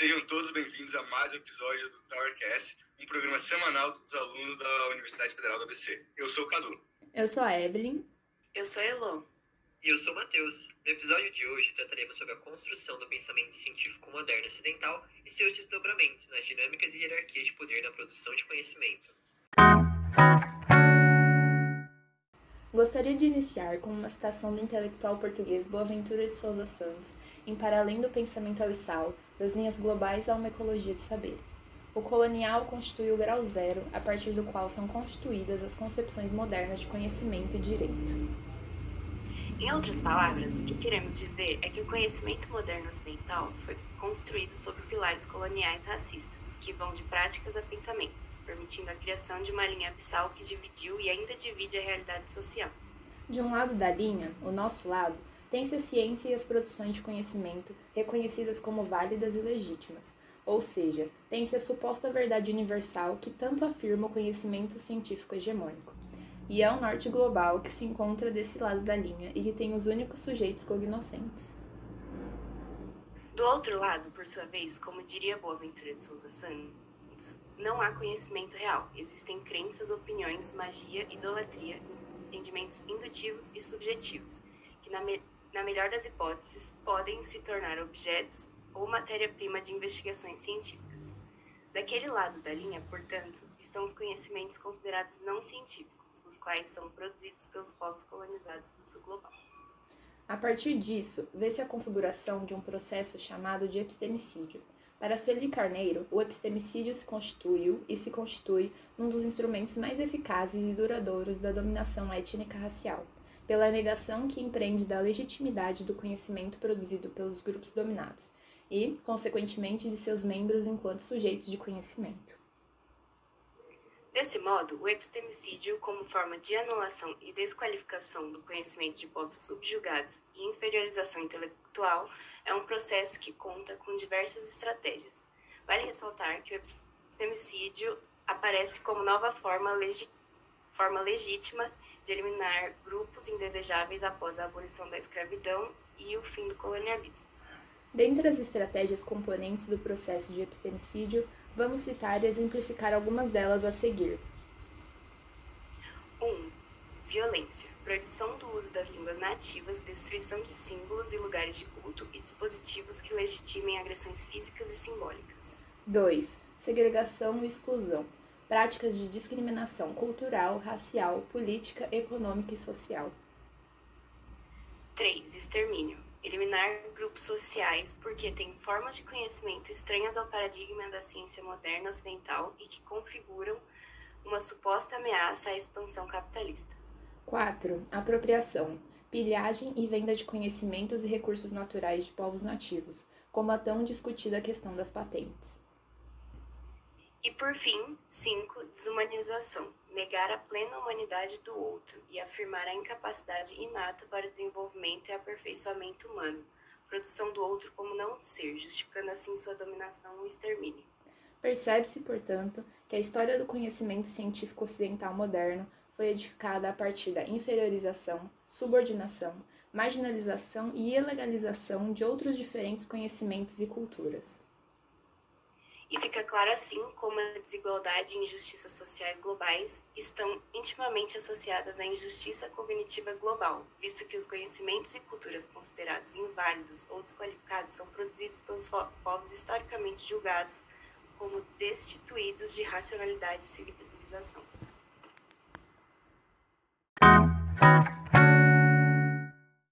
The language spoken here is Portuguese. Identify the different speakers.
Speaker 1: Sejam todos bem-vindos a mais um episódio do Towercast, um programa semanal dos alunos da Universidade Federal do ABC. Eu sou o Cadu.
Speaker 2: Eu sou a Evelyn.
Speaker 3: Eu sou a Elo.
Speaker 4: E eu sou o Matheus. No episódio de hoje trataremos sobre a construção do pensamento científico moderno ocidental e seus desdobramentos nas dinâmicas e hierarquias de poder na produção de conhecimento.
Speaker 2: Gostaria de iniciar com uma citação do intelectual português Boaventura de Souza Santos, em Para Além do Pensamento Abissal, das linhas globais a uma ecologia de saberes. O colonial constitui o grau zero, a partir do qual são constituídas as concepções modernas de conhecimento e direito.
Speaker 3: Em outras palavras, o que queremos dizer é que o conhecimento moderno ocidental foi construído sobre pilares coloniais racistas, que vão de práticas a pensamentos, permitindo a criação de uma linha abissal que dividiu e ainda divide a realidade social.
Speaker 2: De um lado da linha, o nosso lado, tem-se a ciência e as produções de conhecimento reconhecidas como válidas e legítimas, ou seja, tem-se a suposta verdade universal que tanto afirma o conhecimento científico hegemônico. E é o norte global que se encontra desse lado da linha e que tem os únicos sujeitos cognoscentes.
Speaker 3: Do outro lado, por sua vez, como diria Boaventura de Souza Santos, não há conhecimento real. Existem crenças, opiniões, magia, idolatria, entendimentos indutivos e subjetivos, que, na, me na melhor das hipóteses, podem se tornar objetos ou matéria-prima de investigações científicas. Daquele lado da linha, portanto, estão os conhecimentos considerados não científicos, os quais são produzidos pelos povos colonizados do sul global.
Speaker 2: A partir disso, vê-se a configuração de um processo chamado de epistemicídio. Para Sueli Carneiro, o epistemicídio se constituiu e se constitui num dos instrumentos mais eficazes e duradouros da dominação étnica racial, pela negação que empreende da legitimidade do conhecimento produzido pelos grupos dominados e, consequentemente, de seus membros enquanto sujeitos de conhecimento.
Speaker 3: Desse modo, o epistemicídio, como forma de anulação e desqualificação do conhecimento de povos subjugados e inferiorização intelectual, é um processo que conta com diversas estratégias. Vale ressaltar que o epistemicídio aparece como nova forma, legi forma legítima de eliminar grupos indesejáveis após a abolição da escravidão e o fim do colonialismo.
Speaker 2: Dentre as estratégias componentes do processo de epistemicídio, vamos citar e exemplificar algumas delas a seguir.
Speaker 3: 1. Um, violência. Proibição do uso das línguas nativas, destruição de símbolos e lugares de culto e dispositivos que legitimem agressões físicas e simbólicas.
Speaker 2: 2. Segregação e exclusão. Práticas de discriminação cultural, racial, política, econômica e social.
Speaker 3: 3. Extermínio eliminar grupos sociais porque têm formas de conhecimento estranhas ao paradigma da ciência moderna ocidental e que configuram uma suposta ameaça à expansão capitalista.
Speaker 2: 4. Apropriação. Pilhagem e venda de conhecimentos e recursos naturais de povos nativos, como a tão discutida questão das patentes.
Speaker 3: E por fim, 5. Desumanização negar a plena humanidade do outro e afirmar a incapacidade inata para o desenvolvimento e aperfeiçoamento humano, produção do outro como não ser, justificando assim sua dominação ou extermínio.
Speaker 2: Percebe-se, portanto, que a história do conhecimento científico ocidental moderno foi edificada a partir da inferiorização, subordinação, marginalização e ilegalização de outros diferentes conhecimentos e culturas.
Speaker 3: E fica claro assim como a desigualdade e injustiças sociais globais estão intimamente associadas à injustiça cognitiva global, visto que os conhecimentos e culturas considerados inválidos ou desqualificados são produzidos pelos povos historicamente julgados como destituídos de racionalidade e civilização.